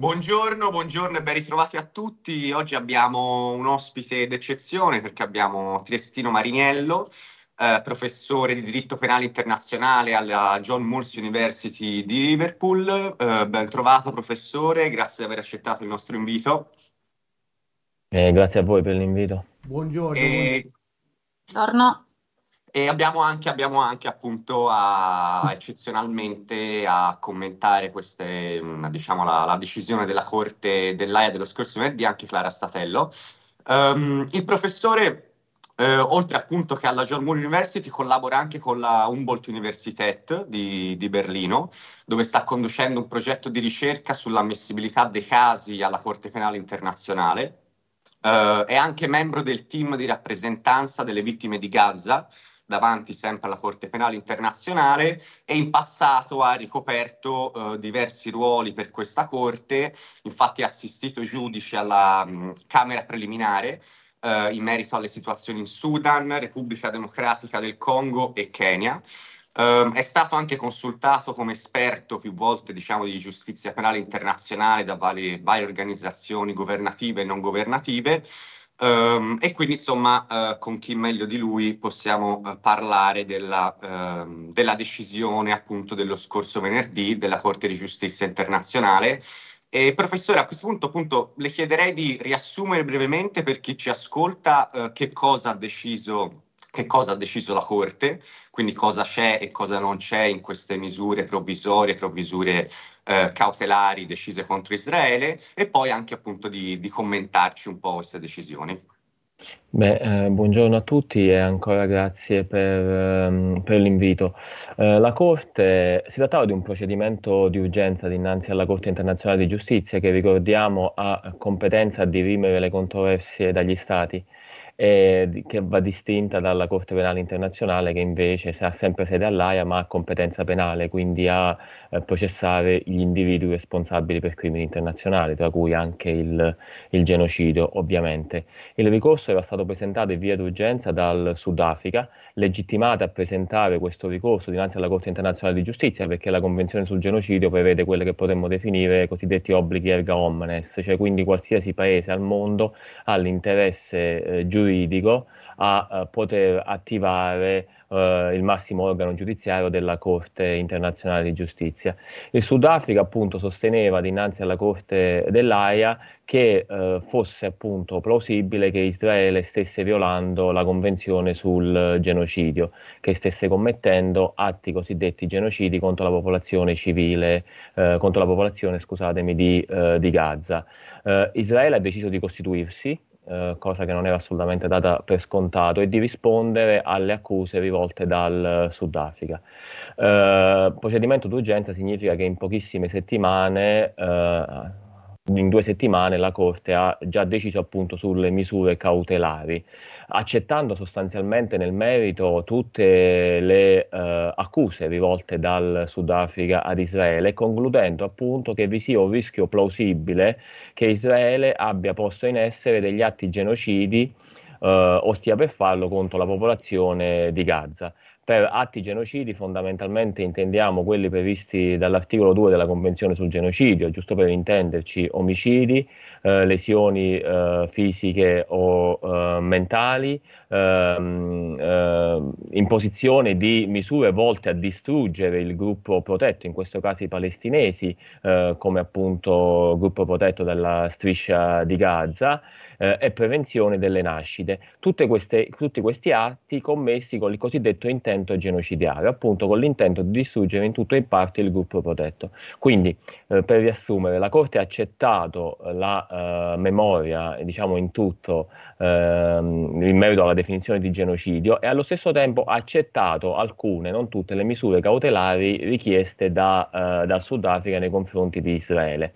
Buongiorno, buongiorno e ben ritrovati a tutti. Oggi abbiamo un ospite d'eccezione perché abbiamo Triestino Mariniello, eh, professore di diritto penale internazionale alla John Moores University di Liverpool. Eh, ben trovato professore, grazie di aver accettato il nostro invito. Eh, grazie a voi per l'invito. Buongiorno. E... Buongiorno. E abbiamo anche, abbiamo anche appunto a, eccezionalmente a commentare queste, diciamo, la, la, decisione della Corte dell'AIA dello scorso venerdì anche Clara Statello. Um, il professore, eh, oltre appunto che alla John Moore University, collabora anche con la Humboldt Universität di, di Berlino, dove sta conducendo un progetto di ricerca sull'ammissibilità dei casi alla Corte Penale Internazionale. Uh, è anche membro del team di rappresentanza delle vittime di Gaza, davanti sempre alla Corte Penale Internazionale e in passato ha ricoperto eh, diversi ruoli per questa Corte, infatti ha assistito giudice alla mh, Camera preliminare eh, in merito alle situazioni in Sudan, Repubblica Democratica del Congo e Kenya. Uh, è stato anche consultato come esperto più volte diciamo, di giustizia penale internazionale da varie, varie organizzazioni governative e non governative Um, e quindi insomma uh, con chi meglio di lui possiamo uh, parlare della, uh, della, decisione appunto dello scorso venerdì della Corte di Giustizia internazionale. E, professore, a questo punto appunto le chiederei di riassumere brevemente per chi ci ascolta eh, che cosa ha deciso che cosa ha deciso la Corte, quindi cosa c'è e cosa non c'è in queste misure provvisorie, provvisure eh, cautelari decise contro Israele e poi anche appunto di, di commentarci un po' queste decisioni. Beh, eh, buongiorno a tutti e ancora grazie per, ehm, per l'invito. Eh, la Corte, si trattava di un procedimento di urgenza dinanzi alla Corte internazionale di giustizia che ricordiamo ha competenza a dirimere le controversie dagli Stati eh, che va distinta dalla Corte Penale Internazionale che invece ha sempre sede all'AIA ma ha competenza penale, quindi a eh, processare gli individui responsabili per crimini internazionali, tra cui anche il, il, genocidio ovviamente. Il ricorso era stato presentato in via d'urgenza dal Sudafrica, legittimata a presentare questo ricorso dinanzi alla Corte Internazionale di Giustizia perché la Convenzione sul genocidio prevede quelle che potremmo definire cosiddetti obblighi erga omnes, cioè quindi qualsiasi paese al mondo ha l'interesse eh, giuridico a, a poter attivare Uh, il massimo organo giudiziario della Corte internazionale di giustizia. Il Sudafrica appunto sosteneva dinanzi alla Corte dell'AIA che uh, fosse appunto plausibile che Israele stesse violando la Convenzione sul genocidio, che stesse commettendo atti cosiddetti genocidi contro la popolazione civile, uh, contro la popolazione, scusatemi, di, di Gaza. Israele ha deciso di costituirsi eh, cosa che non era assolutamente data per scontato, e di rispondere alle accuse rivolte dal Sudafrica. Eh, procedimento d'urgenza significa che in pochissime settimane eh, in due settimane la Corte ha già deciso appunto sulle misure cautelari, accettando sostanzialmente nel merito tutte le eh, accuse rivolte dal Sudafrica ad Israele, concludendo appunto che vi sia un rischio plausibile che Israele abbia posto in essere degli atti genocidi eh, o stia per farlo contro la popolazione di Gaza. Per atti genocidi fondamentalmente intendiamo quelli previsti dall'articolo 2 della Convenzione sul genocidio, giusto per intenderci omicidi, eh, lesioni eh, fisiche o eh, mentali, ehm, eh, imposizione di misure volte a distruggere il gruppo protetto, in questo caso i palestinesi, eh, come appunto gruppo protetto della striscia di Gaza, eh, e prevenzione delle nascite. Queste, tutti questi atti commessi con il cosiddetto intento genocidiario, appunto con l'intento di distruggere in tutto e in parte il gruppo protetto. Quindi, eh, per riassumere, la Corte ha accettato la eh, memoria, diciamo in tutto, ehm, in merito alla definizione di genocidio e allo stesso tempo ha accettato alcune, non tutte, le misure cautelari richieste da, eh, dal Sudafrica nei confronti di Israele.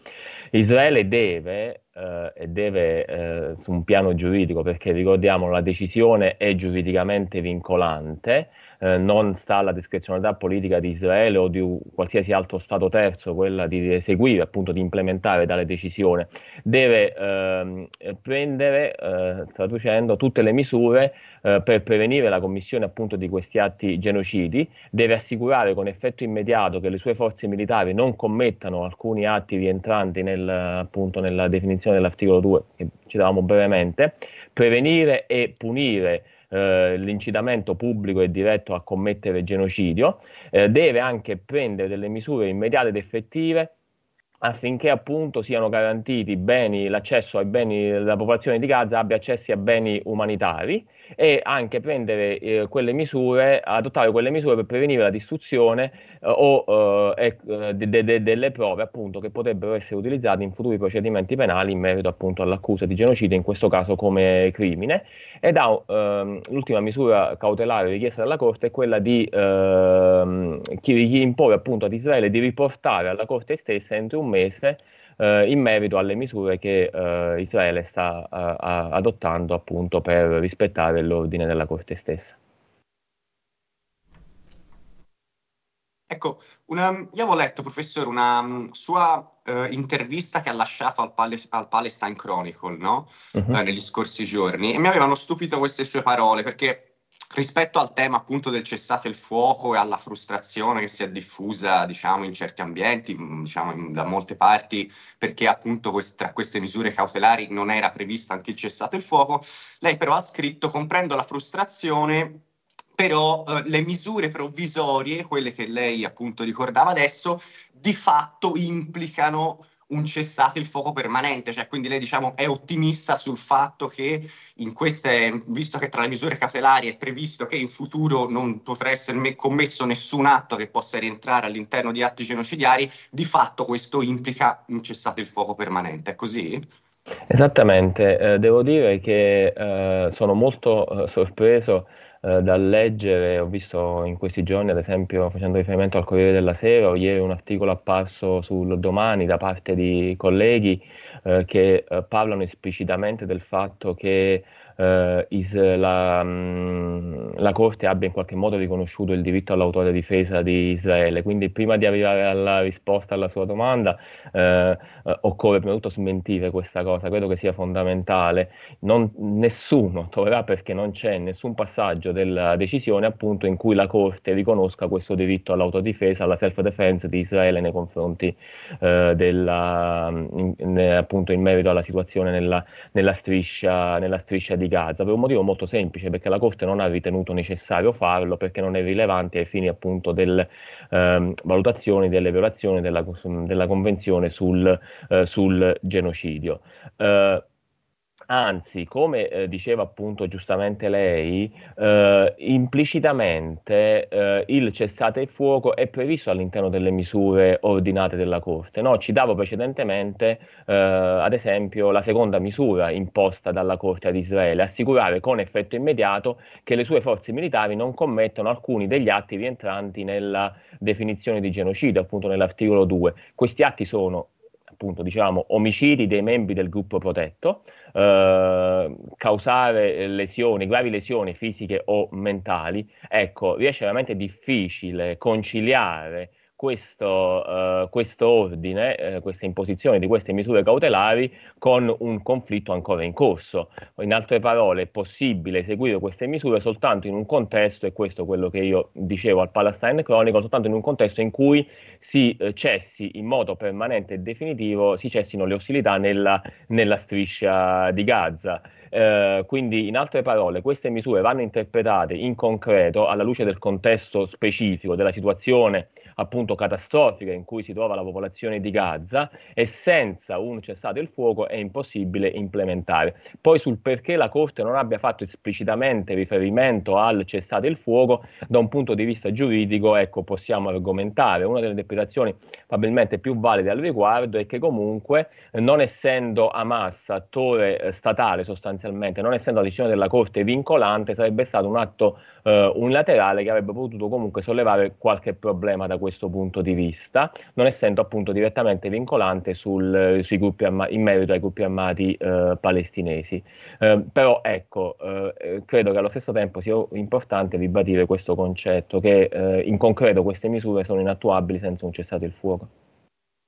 Israele deve, eh, e deve eh, su un piano giuridico, perché ricordiamo la decisione è giuridicamente vincolante, eh, non sta alla discrezionalità politica di Israele o di qualsiasi altro Stato terzo quella di eseguire, appunto di implementare tale decisione, deve ehm, prendere, eh, traducendo, tutte le misure eh, per prevenire la commissione appunto di questi atti genocidi, deve assicurare con effetto immediato che le sue forze militari non commettano alcuni atti rientranti nel, appunto nella definizione dell'articolo 2 che citavamo brevemente, prevenire e punire eh, l'incitamento pubblico e diretto a commettere genocidio, eh, deve anche prendere delle misure immediate ed effettive affinché appunto siano garantiti beni, l'accesso ai beni della popolazione di Gaza abbia accesso a beni umanitari e anche prendere eh, quelle misure, adottare quelle misure per prevenire la distruzione eh, o eh, eh de, de, delle prove appunto che potrebbero essere utilizzate in futuri procedimenti penali in merito appunto all'accusa di genocidio, in questo caso come crimine. Ed ha, ehm, l'ultima misura cautelare richiesta dalla Corte è quella di ehm, chi, chi impone appunto ad Israele di riportare alla Corte stessa entro un mese eh, in merito alle misure che eh, Israele sta eh, adottando appunto per rispettare l'ordine della Corte stessa. Ecco, una, io avevo letto, professore, una um, sua uh, intervista che ha lasciato al, Pales- al Palestine Chronicle, no? uh-huh. uh, negli scorsi giorni, e mi avevano stupito queste sue parole, perché rispetto al tema appunto del cessate il fuoco e alla frustrazione che si è diffusa diciamo in certi ambienti, diciamo da molte parti, perché appunto quest- tra queste misure cautelari non era previsto anche il cessate il fuoco, lei però ha scritto comprendo la frustrazione però eh, le misure provvisorie, quelle che lei appunto ricordava adesso, di fatto implicano un cessate il fuoco permanente, cioè quindi lei diciamo è ottimista sul fatto che in queste, visto che tra le misure cautelari è previsto che in futuro non potrà essere me- commesso nessun atto che possa rientrare all'interno di atti genocidiari, di fatto questo implica un cessate il fuoco permanente, è così? Esattamente, eh, devo dire che eh, sono molto eh, sorpreso eh, dal leggere, ho visto in questi giorni, ad esempio, facendo riferimento al Corriere della Sera, ieri un articolo apparso sul Domani da parte di colleghi eh, che eh, parlano esplicitamente del fatto che eh, is, la, mh, mm, la, Corte abbia in qualche modo riconosciuto il diritto all'autore difesa di Israele. Quindi prima di arrivare alla risposta alla sua domanda eh, eh, occorre prima di tutto smentire questa cosa, credo che sia fondamentale. Non, nessuno troverà perché non c'è nessun passaggio della decisione appunto in cui la Corte riconosca questo diritto all'autodifesa, alla self-defense di Israele nei confronti eh, della, in, in, appunto in merito alla situazione nella, nella, striscia, nella striscia di di Gaza per un motivo molto semplice, perché la Corte non ha ritenuto necessario farlo, perché non è rilevante ai fini appunto delle ehm, valutazioni, delle violazioni della, della Convenzione sul, eh, sul genocidio. Eh, Anzi, come eh, diceva appunto giustamente lei, eh, implicitamente eh, il cessate il fuoco è previsto all'interno delle misure ordinate della Corte. No? Citavo precedentemente, eh, ad esempio, la seconda misura imposta dalla Corte ad Israele, assicurare con effetto immediato che le sue forze militari non commettono alcuni degli atti rientranti nella definizione di genocidio, appunto nell'articolo 2. Questi atti sono appunto diciamo omicidi dei membri del gruppo protetto, eh, causare lesioni, gravi lesioni fisiche o mentali, ecco, riesce veramente difficile conciliare questo, uh, questo ordine, uh, questa imposizione di queste misure cautelari con un conflitto ancora in corso. In altre parole, è possibile eseguire queste misure soltanto in un contesto, e questo è quello che io dicevo al Palestine Chronicle, soltanto in un contesto in cui si uh, cessi in modo permanente e definitivo, si cessino le ostilità nella, nella striscia di Gaza. Eh, quindi, in altre parole, queste misure vanno interpretate in concreto alla luce del contesto specifico, della situazione appunto catastrofica in cui si trova la popolazione di Gaza e senza un cessate il fuoco è impossibile implementare. Poi sul perché la Corte non abbia fatto esplicitamente riferimento al cessate il fuoco, da un punto di vista giuridico, ecco, possiamo argomentare. Una delle interpretazioni probabilmente più valide al riguardo è che comunque, non essendo Hamas attore eh, statale sostanzialmente, non essendo la decisione della Corte vincolante, sarebbe stato un atto eh, unilaterale che avrebbe potuto comunque sollevare qualche problema da punto di vista, non essendo appunto direttamente vincolante sul, sui gruppi arma- in merito ai gruppi armati eh, palestinesi. Eh, però ecco, eh, credo che allo stesso tempo sia importante ribadire questo concetto che eh, in concreto queste misure sono inattuabili senza un cessato il fuoco.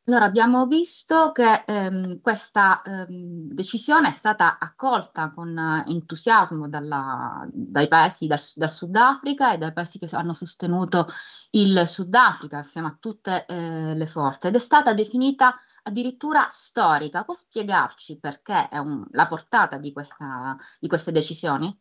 Allora, abbiamo visto che ehm, questa ehm, decisione è stata accolta con eh, entusiasmo dalla, dai paesi dal, dal, Sudafrica e dai paesi che hanno sostenuto il Sudafrica assieme a tutte eh, le forze ed è stata definita addirittura storica. Può spiegarci perché è un, la portata di, questa, di queste decisioni?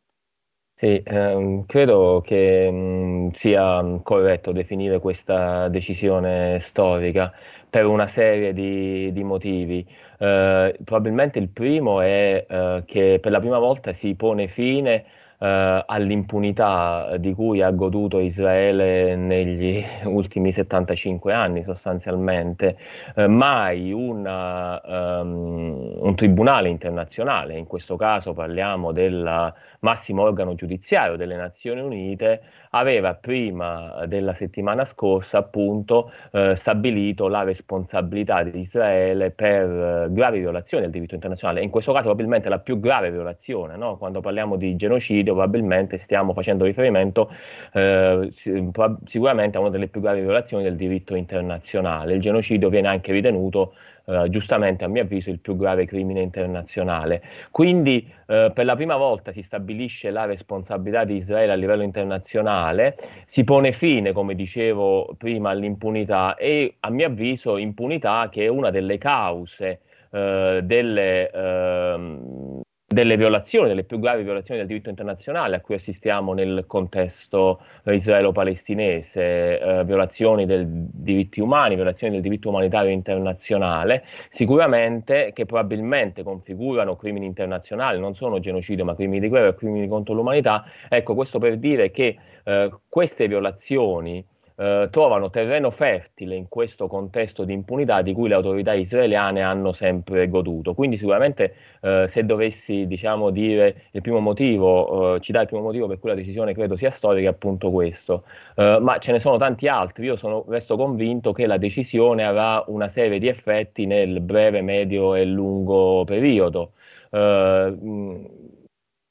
Sì, ehm, credo che mh, sia corretto definire questa decisione storica per una serie di, di motivi. Eh, probabilmente il primo è eh, che per la prima volta si pone fine eh, all'impunità di cui ha goduto Israele negli ultimi 75 anni sostanzialmente. Eh, mai una, um, un tribunale internazionale, in questo caso parliamo del massimo organo giudiziario delle Nazioni Unite, aveva prima della settimana scorsa appunto eh, stabilito la responsabilità di Israele per eh, gravi violazioni del diritto internazionale. In questo caso probabilmente la più grave violazione, no? quando parliamo di genocidio probabilmente stiamo facendo riferimento eh, sicuramente a una delle più gravi violazioni del diritto internazionale. Il genocidio viene anche ritenuto eh, giustamente a mio avviso il più grave crimine internazionale. Quindi eh, per la prima volta si stabilisce la responsabilità di Israele a livello internazionale, si pone fine, come dicevo prima, all'impunità e a mio avviso impunità che è una delle cause eh, delle, ehm, delle violazioni, delle più gravi violazioni del diritto internazionale a cui assistiamo nel contesto eh, israelo-palestinese, eh, violazioni dei diritti umani, violazioni del diritto umanitario internazionale, sicuramente che probabilmente configurano crimini internazionali, non sono genocidio ma crimini di guerra e crimini contro l'umanità. Ecco, questo per dire che eh, queste violazioni eh, trovano terreno fertile in questo contesto di impunità di cui le autorità israeliane hanno sempre goduto. Quindi sicuramente eh, se dovessi diciamo, dire il primo motivo, eh, citare il primo motivo per cui la decisione credo sia storica è appunto questo, eh, ma ce ne sono tanti altri. Io sono, resto convinto che la decisione avrà una serie di effetti nel breve, medio e lungo periodo. Uh,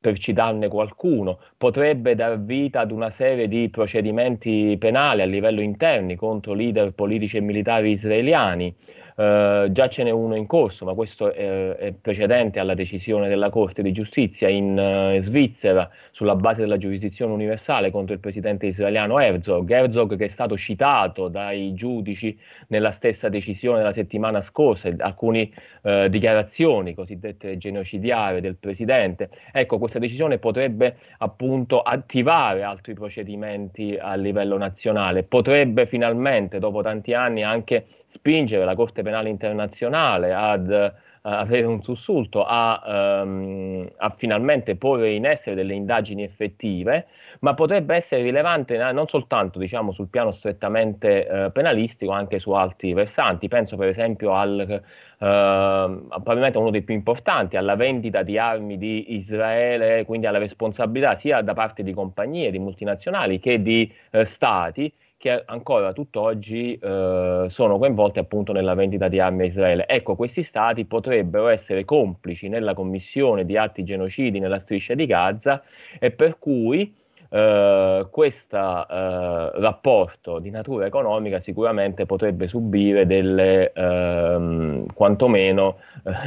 per citarne qualcuno, potrebbe dar vita ad una serie di procedimenti penali a livello interni contro leader politici e militari israeliani, eh, già ce n'è uno in corso, ma questo è, è precedente alla decisione della Corte di Giustizia in uh, Svizzera sulla base della giurisdizione universale contro il presidente israeliano Herzog. Herzog che è stato citato dai giudici nella stessa decisione della settimana scorsa, alcune uh, dichiarazioni cosiddette genocidiarie del presidente. Ecco, questa decisione potrebbe appunto attivare altri procedimenti a livello nazionale, potrebbe finalmente dopo tanti anni anche spingere la Corte Penale Internazionale ad uh, avere un sussulto, a, um, a, finalmente porre in essere delle indagini effettive, ma potrebbe essere rilevante non soltanto diciamo, sul piano strettamente uh, penalistico, anche su altri versanti. Penso per esempio al, Uh, probabilmente uno dei più importanti, alla vendita di armi di Israele, quindi alla responsabilità sia da parte di compagnie, di multinazionali che di uh, stati che ancora tutt'oggi eh, sono coinvolti appunto nella vendita di armi a Israele. Ecco, questi stati potrebbero essere complici nella commissione di atti genocidi nella striscia di Gaza e per cui eh, questo eh, rapporto di natura economica sicuramente potrebbe subire delle ehm, quantomeno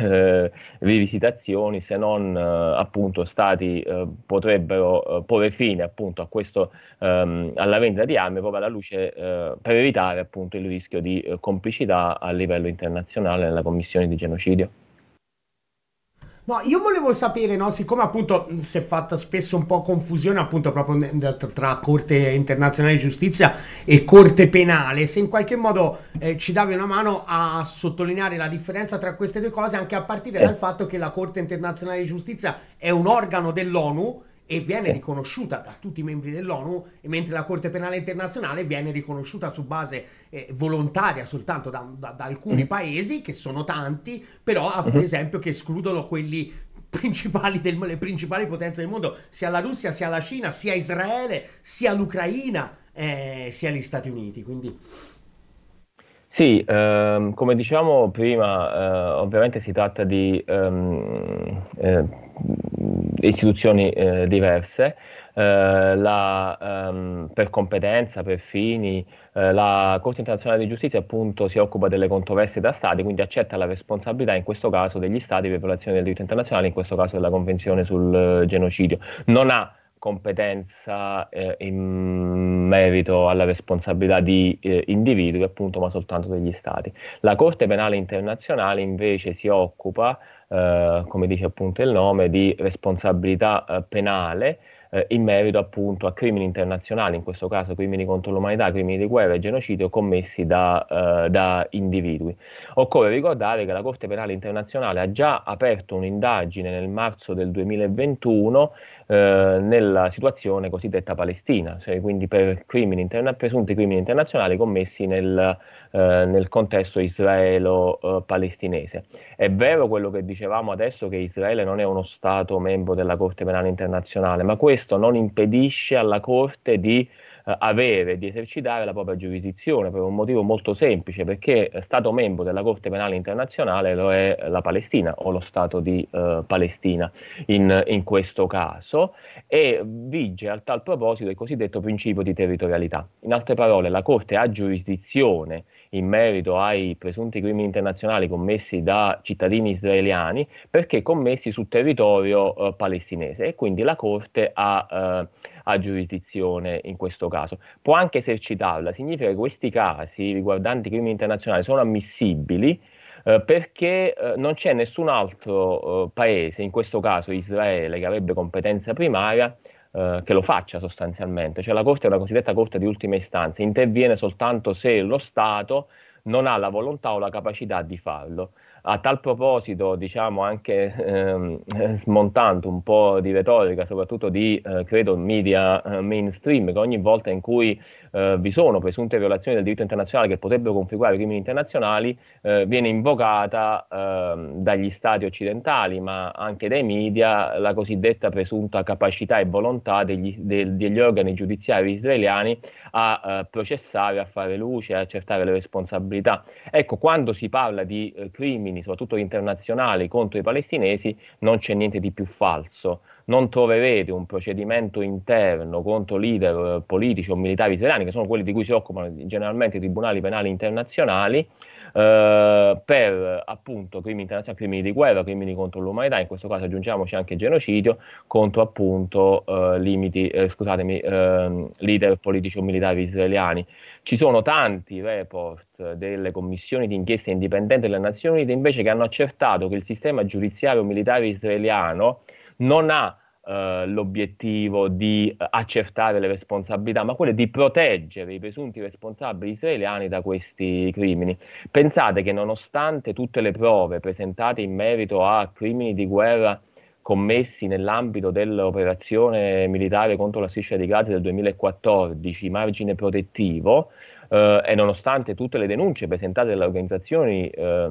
eh, rivisitazioni se non eh, appunto stati eh, potrebbero porre fine appunto a questo ehm, alla vendita di armi proprio alla luce per evitare appunto il rischio di complicità a livello internazionale nella commissione di genocidio. No, io volevo sapere, no, siccome appunto si è fatta spesso un po' confusione appunto proprio tra Corte Internazionale di Giustizia e Corte Penale, se in qualche modo eh, ci davi una mano a sottolineare la differenza tra queste due cose, anche a partire dal fatto che la Corte Internazionale di Giustizia è un organo dell'ONU e viene riconosciuta da tutti i membri dell'ONU, mentre la Corte Penale Internazionale viene riconosciuta su base eh, volontaria soltanto da, da, da alcuni mm. paesi, che sono tanti, però ad mm-hmm. esempio che escludono quelli principali del, le principali potenze del mondo, sia la Russia, sia la Cina, sia Israele, sia l'Ucraina, eh, sia gli Stati Uniti. Quindi Sì, ehm, come diciamo prima, eh, ovviamente si tratta di ehm, eh, istituzioni eh, diverse. Eh, la, ehm, per competenza, per fini, eh, la Corte internazionale di giustizia appunto si occupa delle controversie da Stati, quindi accetta la responsabilità in questo caso degli Stati per violazione del diritto internazionale, in questo caso della Convenzione sul eh, genocidio. Non ha competenza eh, in merito alla responsabilità di eh, individui, appunto, ma soltanto degli Stati. La Corte Penale Internazionale invece si occupa, eh, come dice appunto il nome, di responsabilità eh, penale eh, in merito appunto a crimini internazionali, in questo caso crimini contro l'umanità, crimini di guerra e genocidio commessi da, eh, da individui. Occorre ricordare che la Corte Penale Internazionale ha già aperto un'indagine nel marzo del 2021 eh, nella situazione cosiddetta palestina, cioè quindi per crimini interna- presunti crimini internazionali commessi nel, eh, nel contesto israelo-palestinese. È vero quello che dicevamo adesso che Israele non è uno Stato membro della Corte Penale Internazionale, ma questo non impedisce alla Corte di eh, avere, di esercitare la propria giurisdizione per un motivo molto semplice, perché Stato membro della Corte Penale Internazionale lo è la Palestina o lo Stato di eh, Palestina in, in, questo caso e vige a tal proposito il cosiddetto principio di territorialità. In altre parole, la Corte ha giurisdizione in merito ai presunti crimini internazionali commessi da cittadini israeliani perché commessi sul territorio eh, palestinese e quindi la Corte ha, eh, ha, giurisdizione in questo caso. Può anche esercitarla, significa che questi casi riguardanti crimini internazionali sono ammissibili eh, perché eh, non c'è nessun altro eh, paese, in questo caso Israele, che avrebbe competenza primaria, eh, che lo faccia sostanzialmente. Cioè la Corte è una cosiddetta Corte di ultima istanza, interviene soltanto se lo Stato non ha la volontà o la capacità di farlo. A tal proposito, diciamo anche ehm, smontando un po' di retorica, soprattutto di, eh, credo, media eh, mainstream, che ogni volta in cui eh, vi sono presunte violazioni del diritto internazionale che potrebbero configurare crimini internazionali, eh, viene invocata ehm, dagli stati occidentali, ma anche dai media, la cosiddetta presunta capacità e volontà degli, de, degli organi giudiziari israeliani a eh, processare, a fare luce, a accertare le responsabilità. Ecco, quando si parla di eh, crimini soprattutto internazionali, contro i palestinesi, non c'è niente di più falso. Non troverete un procedimento interno contro leader politici o militari israeliani, che sono quelli di cui si occupano generalmente i tribunali penali internazionali, eh, per appunto crimini internazionali, crimini di guerra, crimini contro l'umanità, in questo caso aggiungiamoci anche genocidio, contro appunto eh, limiti, eh, scusatemi, ehm, leader politici o militari israeliani. Ci sono tanti report delle commissioni di inchiesta indipendenti delle Nazioni Unite invece che hanno accertato che il sistema giudiziario militare israeliano non ha eh, l'obiettivo di eh, accertare le responsabilità, ma quello di proteggere i presunti responsabili israeliani da questi crimini. Pensate che nonostante tutte le prove presentate in merito a crimini di guerra commessi nell'ambito dell'operazione militare contro la striscia di Gaza del 2014, margine protettivo, eh, e nonostante tutte le denunce presentate dalle organizzazioni eh,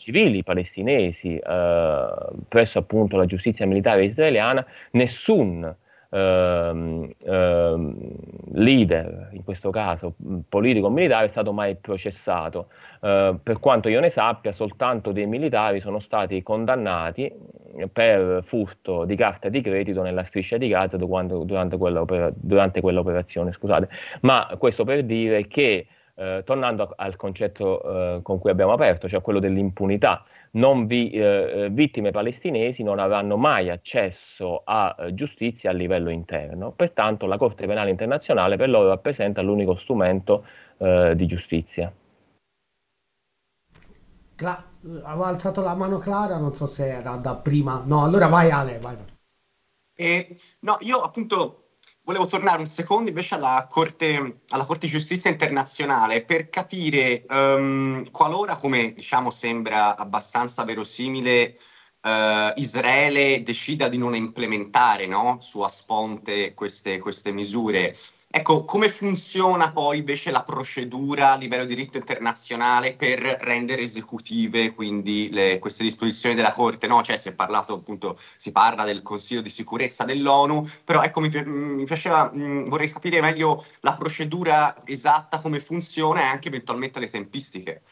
civili palestinesi eh, presso appunto la giustizia militare israeliana, nessun Ehm, ehm, leader, in questo caso politico-militare, è stato mai processato. Eh, per quanto io ne sappia, soltanto dei militari sono stati condannati per furto di carta di credito nella striscia di Gaza durante, quell'opera, durante quell'operazione. Scusate. Ma questo per dire che, eh, tornando al concetto eh, con cui abbiamo aperto, cioè quello dell'impunità, vi, eh, eh, vittime palestinesi non avranno mai accesso a eh, giustizia a livello interno, pertanto la Corte Penale Internazionale per loro rappresenta l'unico strumento eh, di giustizia. Cla- aveva alzato la mano Clara, non so se era da prima. No, allora vai Ale, vai. Eh, no, io appunto volevo tornare un secondo invece alla Corte, alla Corte di Giustizia internazionale per capire um, qualora, come diciamo sembra abbastanza verosimile, uh, Israele decida di non implementare no, sua sponte queste, queste misure. Ecco, come funziona poi invece la procedura a livello di diritto internazionale per rendere esecutive quindi le, queste disposizioni della Corte? No? Cioè, si parlato appunto, si parla del Consiglio di sicurezza dell'ONU, però ecco, mi, mi piaceva, mh, vorrei capire meglio la procedura esatta, come funziona e anche eventualmente le tempistiche.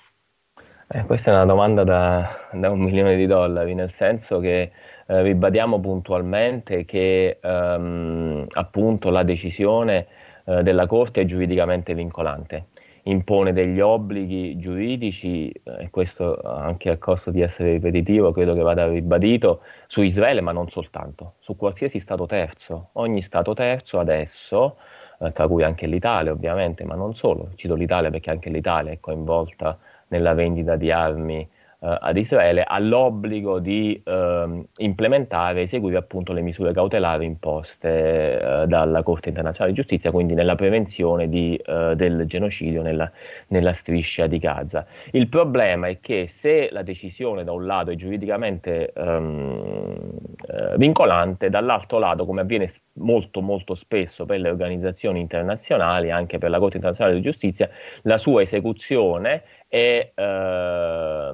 Eh, questa è una domanda da, da, un milione di dollari, nel senso che eh, ribadiamo puntualmente che ehm, appunto la decisione eh, della Corte è giuridicamente vincolante, impone degli obblighi giuridici, eh, e questo anche a costo di essere ripetitivo credo che vada ribadito, su Israele ma non soltanto, su qualsiasi Stato terzo. Ogni Stato terzo adesso, eh, tra cui anche l'Italia ovviamente, ma non solo, cito l'Italia perché anche l'Italia è coinvolta nella vendita di armi ad Israele ha l'obbligo di eh, implementare e eseguire appunto le misure cautelari imposte eh, dalla Corte internazionale di giustizia, quindi nella prevenzione di, eh, del genocidio nella, nella, striscia di Gaza. Il problema è che se la decisione da un lato è giuridicamente ehm, eh, vincolante, dall'altro lato, come avviene molto molto spesso per le organizzazioni internazionali, anche per la Corte internazionale di giustizia, la sua esecuzione è eh,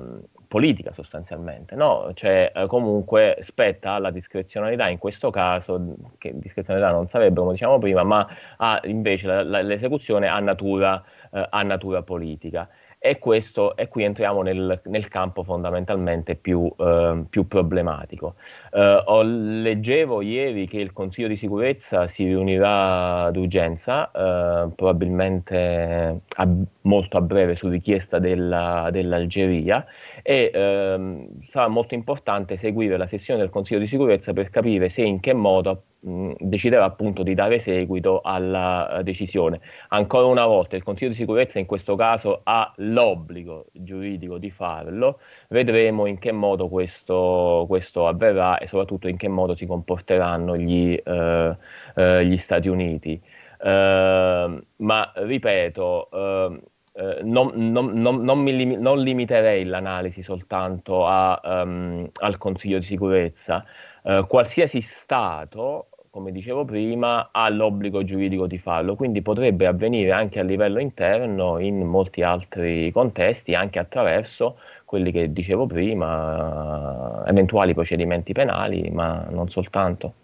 politica sostanzialmente, no? Cioè eh, comunque spetta alla discrezionalità, in questo caso, che discrezionalità non sarebbe come diciamo prima, ma ha invece la, la, l'esecuzione a natura, eh, a natura politica e, questo, e qui entriamo nel, nel campo fondamentalmente più, eh, più problematico. Eh, ho, leggevo ieri che il Consiglio di sicurezza si riunirà d'urgenza, eh, probabilmente a, molto a breve su richiesta della, dell'Algeria e ehm, sarà molto importante seguire la sessione del Consiglio di sicurezza per capire se in che modo deciderà appunto di dare seguito alla decisione. Ancora una volta il Consiglio di sicurezza in questo caso ha l'obbligo giuridico di farlo, vedremo in che modo questo, questo avverrà e soprattutto in che modo si comporteranno gli, eh, eh, gli Stati Uniti. Eh, ma ripeto, eh, eh, non, non, non, mi, non limiterei l'analisi soltanto a, um, al Consiglio di sicurezza. Uh, qualsiasi Stato come dicevo prima, ha l'obbligo giuridico di farlo, quindi potrebbe avvenire anche a livello interno in molti altri contesti, anche attraverso quelli che dicevo prima, eventuali procedimenti penali, ma non soltanto.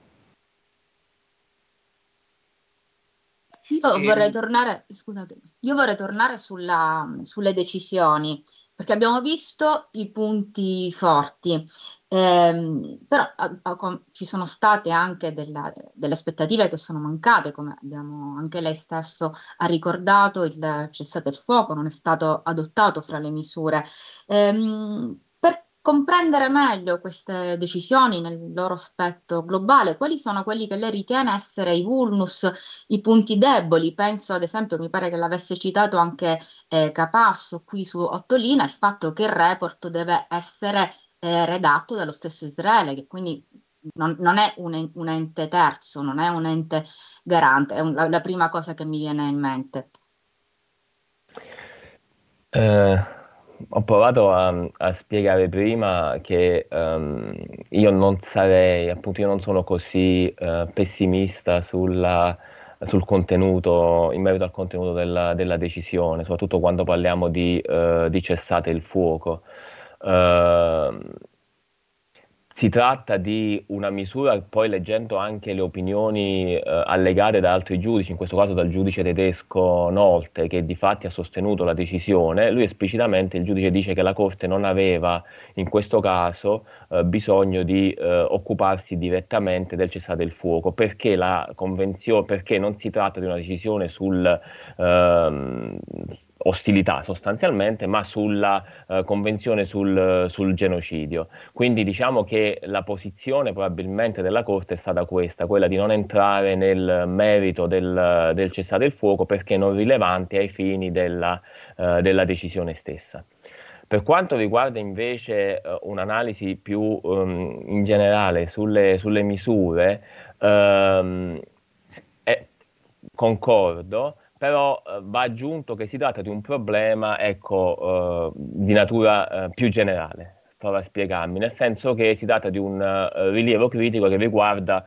Io vorrei tornare, scusate, io vorrei tornare sulla, sulle decisioni, perché abbiamo visto i punti forti. Eh, però a, a, ci sono state anche della, delle aspettative che sono mancate, come abbiamo anche lei stesso ha ricordato, il cessate il fuoco non è stato adottato fra le misure. Eh, per comprendere meglio queste decisioni nel loro aspetto globale, quali sono quelli che lei ritiene essere i vulnus, i punti deboli? Penso ad esempio, mi pare che l'avesse citato anche eh, Capasso qui su Ottolina, il fatto che il report deve essere eh, redatto dallo stesso Israele, che quindi non, non è un, un, ente terzo, non è un ente garante, è un, la, la, prima cosa che mi viene in mente. Eh, ho provato a, a, spiegare prima che um, io non sarei, appunto io non sono così uh, pessimista sulla, sul contenuto, in merito al contenuto della, della decisione, soprattutto quando parliamo di, uh, di cessate il fuoco. Uh, si tratta di una misura, poi leggendo anche le opinioni eh, allegate da altri giudici, in questo caso dal giudice tedesco Nolte, che di fatti ha sostenuto la decisione, lui esplicitamente, il giudice dice che la Corte non aveva in questo caso eh, bisogno di eh, occuparsi direttamente del cessate il fuoco, perché, perché non si tratta di una decisione sul ehm, ostilità sostanzialmente, ma sulla eh, convenzione sul, sul, genocidio. Quindi diciamo che la posizione probabilmente della Corte è stata questa, quella di non entrare nel merito del, del cessate il fuoco perché non rilevante ai fini della, eh, della decisione stessa. Per quanto riguarda invece uh, un'analisi più um, in generale sulle, sulle misure, um, eh, concordo, però eh, va aggiunto che si tratta di un problema ecco, eh, di natura eh, più generale, provo a spiegarmi, nel senso che si tratta di un eh, rilievo critico che riguarda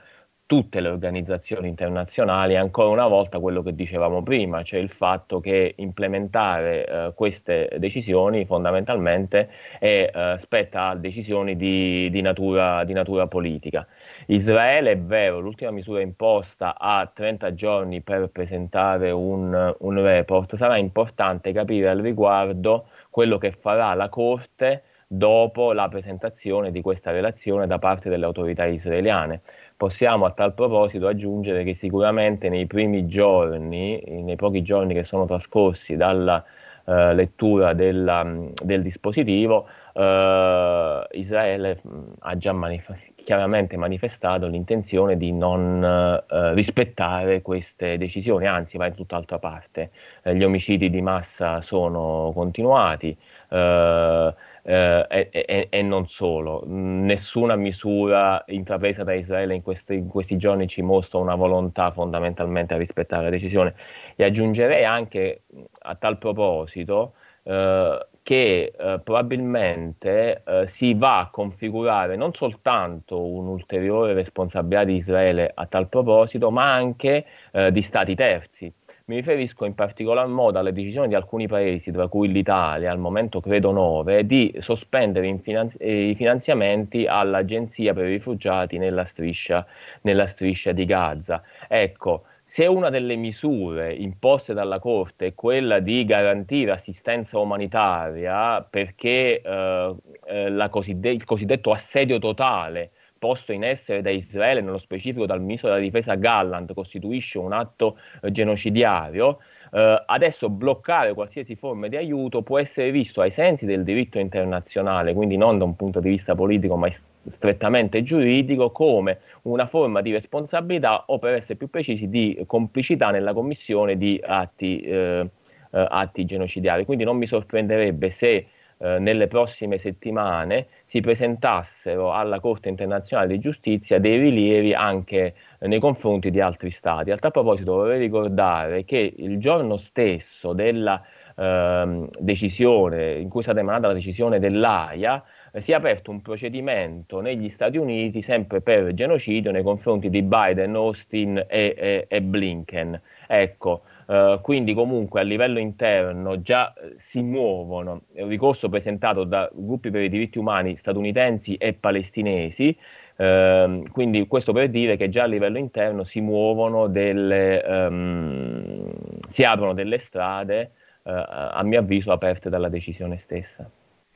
tutte le organizzazioni internazionali, ancora una volta quello che dicevamo prima, cioè il fatto che implementare eh, queste decisioni fondamentalmente è, eh, spetta a decisioni di, di, natura, di, natura, politica. Israele è vero, l'ultima misura imposta ha 30 giorni per presentare un, un report, sarà importante capire al riguardo quello che farà la Corte dopo la presentazione di questa relazione da parte delle autorità israeliane. Possiamo a tal proposito aggiungere che sicuramente nei primi giorni, nei pochi giorni che sono trascorsi dalla eh, lettura della, del dispositivo, eh, Israele ha già manif- chiaramente manifestato l'intenzione di non eh, rispettare queste decisioni, anzi va in tutt'altra parte. Eh, gli omicidi di massa sono continuati. Eh, e, e, e, non solo. Nessuna misura intrapresa da Israele in questi, in questi, giorni ci mostra una volontà fondamentalmente a rispettare la decisione. E aggiungerei anche a tal proposito eh, che eh, probabilmente eh, si va a configurare non soltanto un'ulteriore responsabilità di Israele a tal proposito, ma anche eh, di stati terzi mi riferisco in particolar modo alle decisioni di alcuni paesi, tra cui l'Italia, al momento credo nove, di sospendere finanzi- eh, i finanziamenti all'Agenzia per i rifugiati nella striscia, nella striscia di Gaza. Ecco, se una delle misure imposte dalla Corte è quella di garantire assistenza umanitaria perché eh, eh, coside- il cosiddetto assedio totale posto in essere da Israele, nello specifico dal ministro della difesa Galland, costituisce un atto eh, genocidiario, eh, adesso bloccare qualsiasi forma di aiuto può essere visto ai sensi del diritto internazionale, quindi non da un punto di vista politico, ma strettamente giuridico, come una forma di responsabilità o, per essere più precisi, di complicità nella commissione di atti, eh, eh atti genocidiari. Quindi non mi sorprenderebbe se eh, nelle prossime settimane si presentassero alla Corte internazionale di giustizia dei rilievi anche nei confronti di altri stati. A tal proposito vorrei ricordare che il giorno stesso della eh, decisione, in cui è stata emanata la decisione dell'AIA, si è aperto un procedimento negli Stati Uniti sempre per genocidio nei confronti di Biden, Austin e, e, e Blinken. Ecco, Uh, quindi comunque a livello interno già uh, si muovono, è un ricorso presentato da gruppi per i diritti umani statunitensi e palestinesi, uh, quindi questo per dire che già a livello interno si muovono delle, um, si aprono delle strade, eh, a mio avviso, aperte dalla decisione stessa.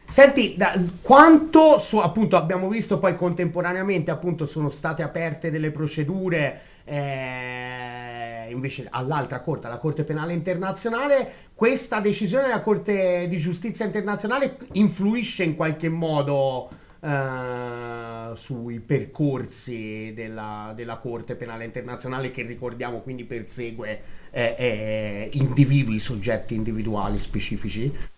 Senti, da, quanto su, appunto abbiamo visto poi contemporaneamente appunto sono state aperte delle procedure eh, invece all'altra corte, alla Corte Penale Internazionale, questa decisione della Corte di Giustizia Internazionale influisce in qualche modo eh, sui percorsi della, della, Corte Penale Internazionale che ricordiamo quindi persegue eh, eh individui, soggetti individuali specifici?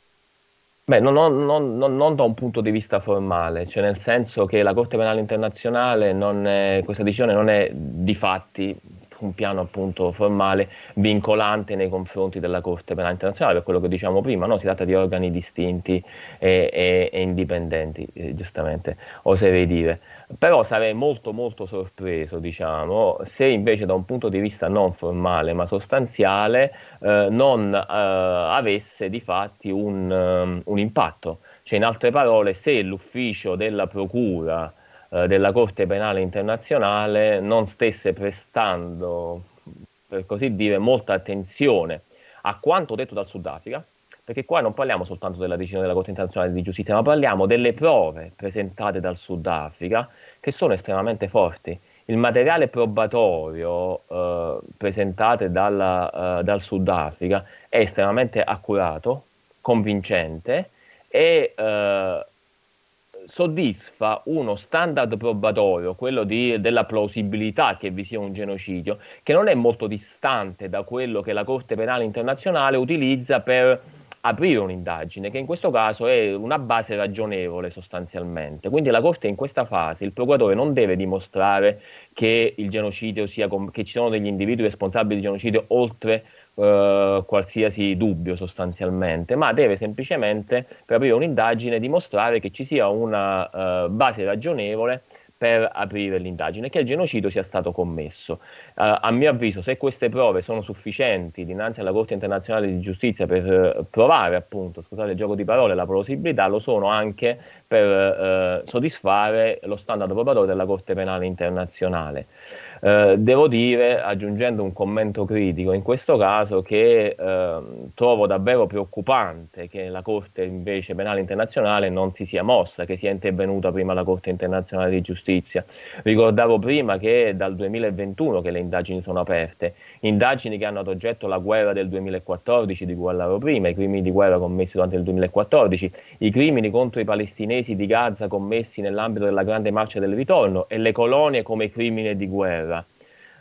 Beh, non, non, non, non, da un punto di vista formale, cioè nel senso che la Corte Penale Internazionale, è, questa decisione non è di fatti un piano appunto formale vincolante nei confronti della Corte Penale Internazionale, per quello che diciamo prima, no? si tratta di organi distinti e, e, e indipendenti, eh, giustamente, oserei dire. Però sarei molto molto sorpreso, diciamo, se invece da un punto di vista non formale ma sostanziale eh, non eh, avesse di fatti un, um, un, impatto. Cioè, in altre parole, se l'ufficio della Procura eh, della Corte Penale Internazionale non stesse prestando, per così dire, molta attenzione a quanto detto dal Sudafrica, perché qua non parliamo soltanto della decisione della Corte internazionale di giustizia, ma parliamo delle prove presentate dal Sudafrica che sono estremamente forti. Il materiale probatorio eh, presentato dalla, eh, dal Sudafrica è estremamente accurato, convincente e eh, soddisfa uno standard probatorio, quello di, della plausibilità che vi sia un genocidio, che non è molto distante da quello che la Corte Penale Internazionale utilizza per aprire un'indagine, che in questo caso è una base ragionevole sostanzialmente. Quindi la Corte in questa fase, il procuratore non deve dimostrare che il genocidio sia, che ci sono degli individui responsabili di genocidio oltre Uh, qualsiasi dubbio sostanzialmente, ma deve semplicemente, per aprire un'indagine, dimostrare che ci sia una uh, base ragionevole per aprire l'indagine, che il genocidio sia stato commesso. Uh, a mio avviso, se queste prove sono sufficienti dinanzi alla Corte internazionale di giustizia per uh, provare, appunto, scusate il gioco di parole, la plausibilità, lo sono anche per uh, soddisfare lo standard probatorio della Corte penale internazionale. Eh, devo dire, aggiungendo un commento critico in questo caso, che eh, trovo davvero preoccupante che la Corte invece penale internazionale non si sia mossa, che sia intervenuta prima la Corte internazionale di giustizia. Ricordavo prima che è dal 2021 che le indagini sono aperte, indagini che hanno ad oggetto la guerra del 2014 di cui parlavo prima, i crimini di guerra commessi durante il 2014, i crimini contro i palestinesi di Gaza commessi nell'ambito della grande marcia del ritorno e le colonie come crimini di guerra guerra.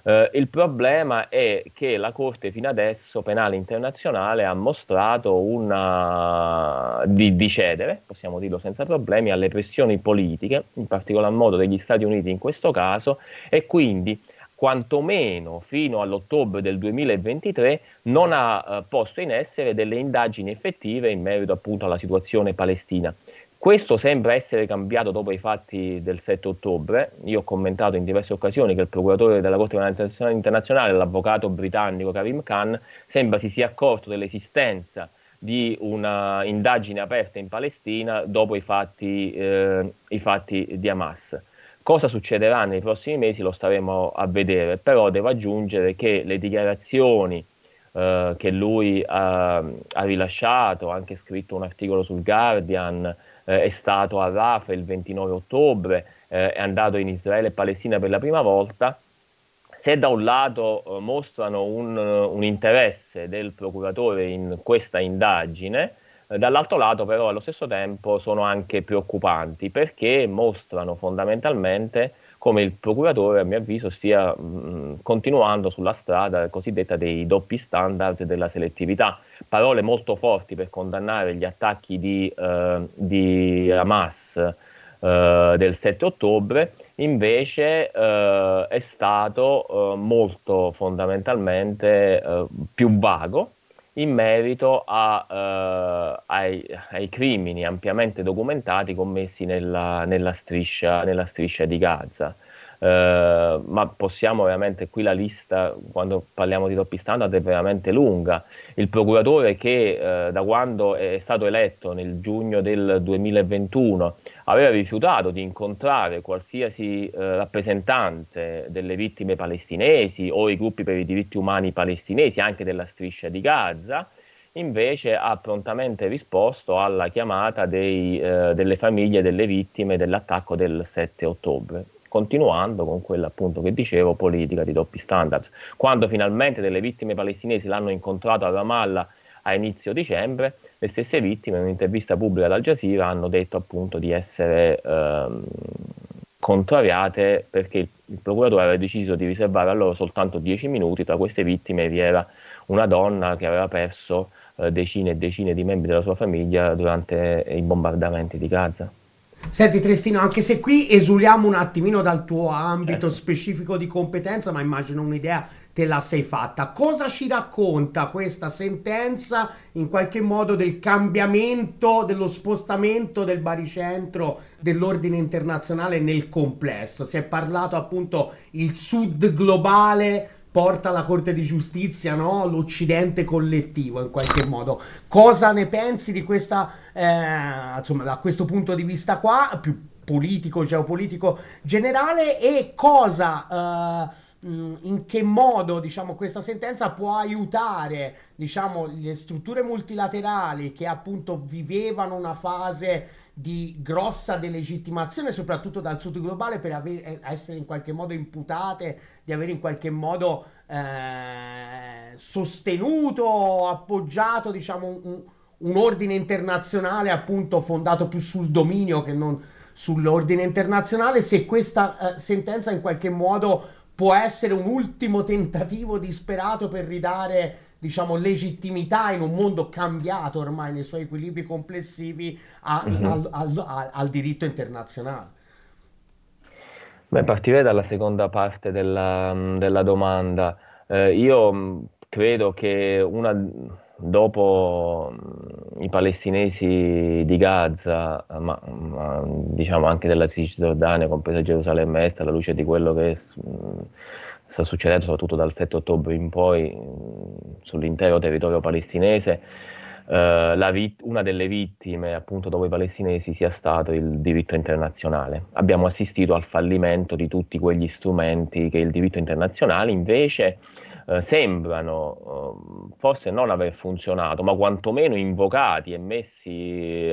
Eh, il problema è che la Corte fino adesso penale internazionale ha mostrato una... di, di cedere, possiamo dirlo senza problemi, alle pressioni politiche, in particolar modo degli Stati Uniti in questo caso, e quindi quantomeno fino all'ottobre del 2023 non ha eh, posto in essere delle indagini effettive in merito appunto alla situazione palestina. Questo sembra essere cambiato dopo i fatti del 7 ottobre. Io ho commentato in diverse occasioni che il procuratore della Corte Penale Internazionale, l'avvocato britannico Karim Khan, sembra si sia accorto dell'esistenza di una indagine aperta in Palestina dopo i fatti, eh, i fatti di Hamas. Cosa succederà nei prossimi mesi lo staremo a vedere, però devo aggiungere che le dichiarazioni eh, che lui ha, ha rilasciato, ha anche scritto un articolo sul Guardian, eh, è stato a Rafah il 29 ottobre, eh, è andato in Israele e Palestina per la prima volta, se da un lato eh, mostrano un, un, interesse del procuratore in questa indagine, dall'altro lato però allo stesso tempo sono anche preoccupanti perché mostrano fondamentalmente come il procuratore, a mio avviso, stia mh, continuando sulla strada cosiddetta dei doppi standard della selettività. Parole molto forti per condannare gli attacchi di, eh, di Hamas eh, del 7 ottobre, invece eh, è stato eh, molto fondamentalmente eh, più vago in merito a, uh, ai, ai, crimini ampiamente documentati commessi nella, nella, striscia, nella striscia, di Gaza. Uh, ma possiamo veramente, qui la lista, quando parliamo di doppi standard, è veramente lunga. Il procuratore che uh, da quando è stato eletto nel giugno del 2021 aveva rifiutato di incontrare qualsiasi eh, rappresentante delle vittime palestinesi o i gruppi per i diritti umani palestinesi, anche della striscia di Gaza, invece ha prontamente risposto alla chiamata dei, eh, delle famiglie delle vittime dell'attacco del 7 ottobre continuando con quella appunto che dicevo politica di doppi standards. Quando finalmente delle vittime palestinesi l'hanno incontrato a Ramallah a inizio dicembre, le stesse vittime in un'intervista pubblica ad Al Jazeera hanno detto appunto di essere ehm, contrariate perché il, il, procuratore aveva deciso di riservare a loro soltanto 10 minuti, tra queste vittime vi era una donna che aveva perso eh, decine e decine di membri della sua famiglia durante i bombardamenti di Gaza. Senti Trestino, anche se qui esuliamo un attimino dal tuo ambito certo. specifico di competenza, ma immagino un'idea te la sei fatta. Cosa ci racconta questa sentenza in qualche modo del cambiamento, dello spostamento del baricentro dell'ordine internazionale nel complesso? Si è parlato appunto il sud globale porta alla Corte di Giustizia no? l'Occidente collettivo in qualche modo. Cosa ne pensi di questa, eh, insomma, da questo punto di vista qua, più politico, geopolitico generale e cosa... Eh, in che modo diciamo, questa sentenza può aiutare diciamo, le strutture multilaterali che appunto vivevano una fase di grossa delegittimazione, soprattutto dal sud globale, per aver, eh, essere in qualche modo imputate, di aver in qualche modo eh, sostenuto, appoggiato, diciamo, un, un, ordine internazionale appunto fondato più sul dominio che non sull'ordine internazionale, se questa eh, sentenza in qualche modo può essere un ultimo tentativo disperato per ridare diciamo, legittimità in un mondo cambiato ormai nei suoi equilibri complessivi a, uh-huh. al, al, al, diritto internazionale. Beh, partirei dalla seconda parte della, della domanda. Eh, io credo che una, dopo i palestinesi di Gaza, ma, ma, diciamo anche della Cisgiordania, compresa Gerusalemme Est, alla luce di quello che mh, sta succedendo soprattutto dal 7 ottobre in poi mh, sull'intero territorio palestinese, Uh, vit- una delle vittime appunto dopo i palestinesi sia stato il diritto internazionale. Abbiamo assistito al fallimento di tutti quegli strumenti che il diritto internazionale invece uh, sembrano uh, forse non aver funzionato, ma quantomeno invocati e messi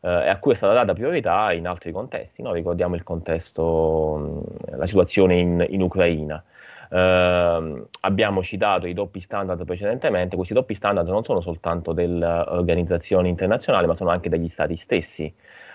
e a cui è stata data priorità in altri contesti. No? Ricordiamo il contesto, la situazione in, in Ucraina. Uh, abbiamo citato i doppi standard precedentemente, questi doppi standard non sono soltanto delle organizzazioni internazionali, ma sono anche degli stati stessi.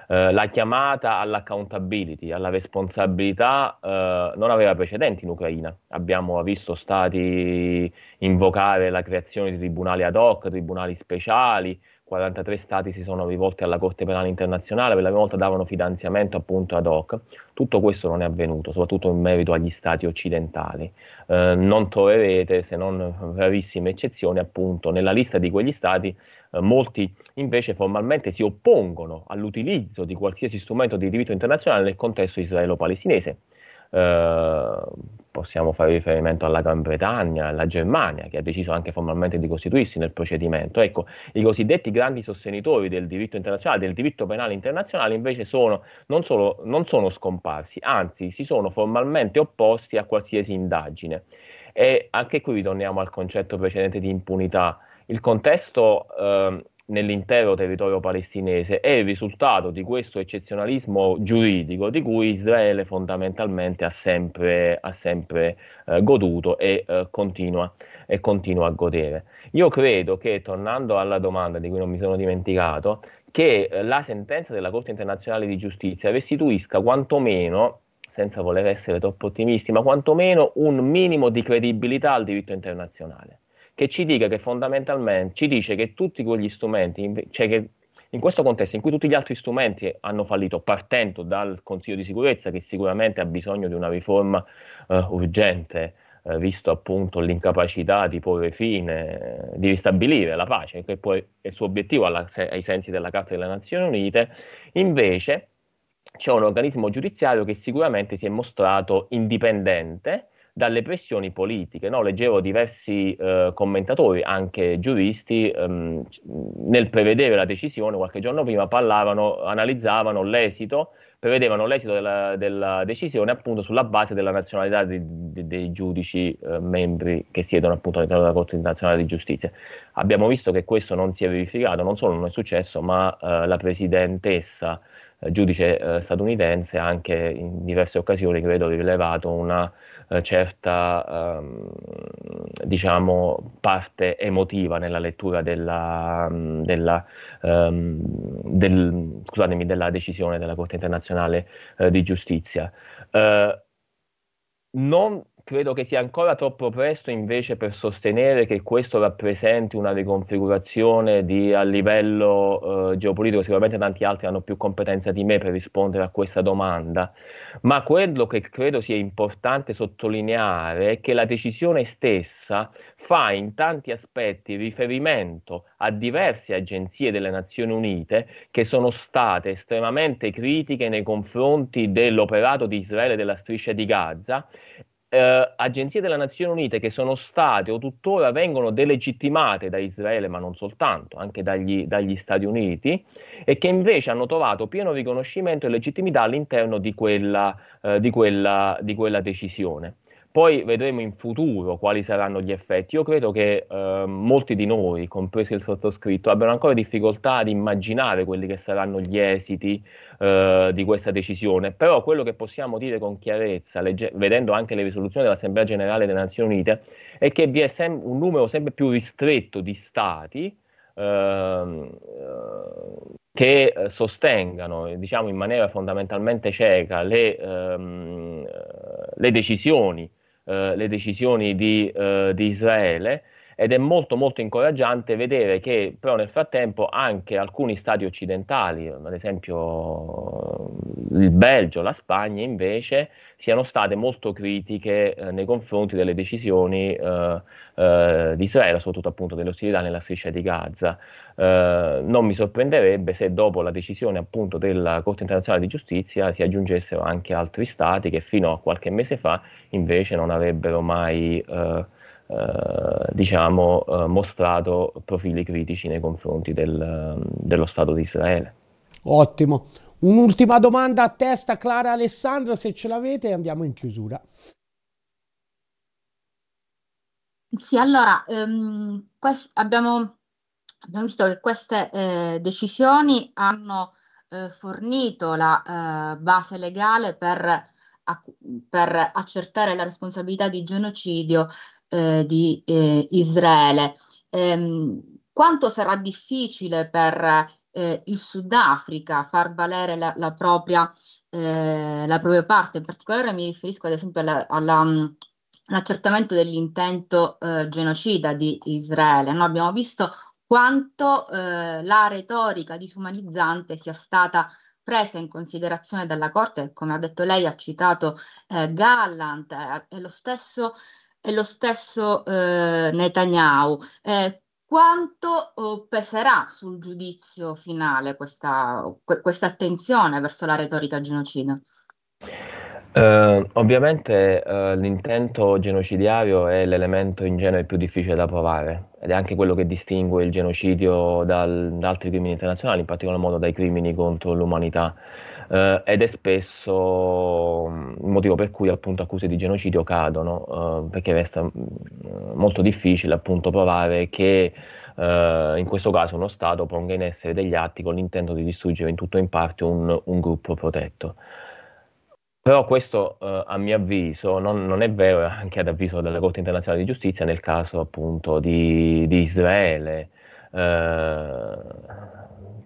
Uh, la chiamata all'accountability, alla responsabilità, uh, non aveva precedenti in Ucraina. Abbiamo visto stati invocare la creazione di tribunali ad hoc, tribunali speciali, 43 stati si sono rivolti alla Corte Penale Internazionale, per la prima volta davano finanziamento appunto ad hoc. Tutto questo non è avvenuto, soprattutto in merito agli stati occidentali. Eh, non troverete, se non rarissime eccezioni, appunto nella lista di quegli stati, eh, molti invece formalmente si oppongono all'utilizzo di qualsiasi strumento di diritto internazionale nel contesto israelo-palestinese. Eh, possiamo fare riferimento alla Gran Bretagna, alla Germania, che ha deciso anche formalmente di costituirsi nel procedimento. Ecco, i cosiddetti grandi sostenitori del diritto internazionale, del diritto penale internazionale, invece sono, non, solo, non sono scomparsi, anzi si sono formalmente opposti a qualsiasi indagine. E anche qui ritorniamo al concetto precedente di impunità. Il contesto eh, nell'intero territorio palestinese è il risultato di questo eccezionalismo giuridico di cui Israele fondamentalmente ha sempre, ha sempre eh, goduto e, eh, continua, e continua a godere. Io credo che, tornando alla domanda di cui non mi sono dimenticato, che eh, la sentenza della Corte internazionale di giustizia restituisca quantomeno senza voler essere troppo ottimisti, ma quantomeno un minimo di credibilità al diritto internazionale che ci dica che fondamentalmente ci dice che tutti quegli strumenti, cioè che in questo contesto in cui tutti gli altri strumenti hanno fallito, partendo dal Consiglio di sicurezza, che sicuramente ha bisogno di una riforma uh, urgente, uh, visto appunto l'incapacità di porre fine, uh, di ristabilire la pace, che poi è il suo obiettivo alla, ai sensi della Carta delle Nazioni Unite, invece c'è un organismo giudiziario che sicuramente si è mostrato indipendente dalle pressioni politiche. No? Leggevo diversi eh, commentatori, anche giuristi, ehm, nel prevedere la decisione qualche giorno prima parlavano, analizzavano l'esito, prevedevano l'esito della, della decisione appunto sulla base della nazionalità di, di, dei giudici eh, membri che siedono appunto all'interno della Corte internazionale di giustizia. Abbiamo visto che questo non si è verificato, non solo non è successo, ma eh, la presidentessa eh, giudice eh, statunitense anche in diverse occasioni credo rilevato una eh, certa ehm, diciamo, parte emotiva nella lettura della, della, ehm, del, della decisione della Corte internazionale eh, di giustizia. Eh, non credo che sia ancora troppo presto invece per sostenere che questo rappresenti una riconfigurazione di, a livello eh, geopolitico, sicuramente tanti altri hanno più competenza di me per rispondere a questa domanda, ma quello che credo sia importante sottolineare è che la decisione stessa fa in tanti aspetti riferimento a diverse agenzie delle Nazioni Unite che sono state estremamente critiche nei confronti dell'operato di Israele della striscia di Gaza eh, agenzie delle Nazioni Unite che sono state o tuttora vengono delegittimate da Israele, ma non soltanto, anche dagli, dagli Stati Uniti, e che invece hanno trovato pieno riconoscimento e legittimità all'interno di quella, eh, di quella, di quella decisione. Poi vedremo in futuro quali saranno gli effetti. Io credo che eh, molti di noi, compreso il sottoscritto, abbiano ancora difficoltà ad immaginare quelli che saranno gli esiti eh, di questa decisione. Però quello che possiamo dire con chiarezza, legge- vedendo anche le risoluzioni dell'Assemblea Generale delle Nazioni Unite, è che vi è sem- un numero sempre più ristretto di stati ehm, eh, che eh, sostengano, diciamo in maniera fondamentalmente cieca, le, ehm, le decisioni eh, le decisioni di, eh, di, Israele ed è molto molto incoraggiante vedere che però nel frattempo anche alcuni stati occidentali, ad esempio il Belgio, la Spagna invece siano state molto critiche eh, nei confronti delle decisioni eh, eh, di Israele, soprattutto appunto delle ostilità nella striscia di Gaza. Eh, non mi sorprenderebbe se dopo la decisione appunto della Corte internazionale di giustizia si aggiungessero anche altri stati che fino a qualche mese fa invece non avrebbero mai eh, eh, diciamo, eh, mostrato profili critici nei confronti del, dello Stato di Israele. Ottimo. Un'ultima domanda a testa, Clara Alessandro, se ce l'avete, andiamo in chiusura. Sì, allora, um, quest- abbiamo, abbiamo, visto che queste eh, decisioni hanno eh, fornito la eh, base legale per, a- per, accertare la responsabilità di genocidio eh, di eh, Israele. Ehm, quanto sarà difficile per eh, il Sudafrica far valere la, la, propria, eh, la, propria, parte, in particolare mi riferisco ad esempio alla, alla, all'accertamento dell'intento eh, genocida di Israele. Noi abbiamo visto quanto eh, la retorica disumanizzante sia stata presa in considerazione dalla Corte, come ha detto lei, ha citato eh, Gallant, e lo stesso e lo stesso eh, Netanyahu. Eh, quanto oh, peserà sul giudizio finale questa, questa, attenzione verso la retorica genocida? Uh, ovviamente uh, l'intento genocidiario è l'elemento in genere più difficile da provare ed è anche quello che distingue il genocidio dal, da altri crimini internazionali, in particolar modo dai crimini contro l'umanità eh, ed è spesso il motivo per cui appunto accuse di genocidio cadono, eh, perché resta mm, molto difficile appunto provare che eh, in questo caso uno Stato ponga in essere degli atti con l'intento di distruggere in tutto o in parte un, un gruppo protetto. Però questo, eh, a mio avviso, non, non, è vero anche ad avviso della Corte internazionale di giustizia nel caso appunto di, di Israele. Eh,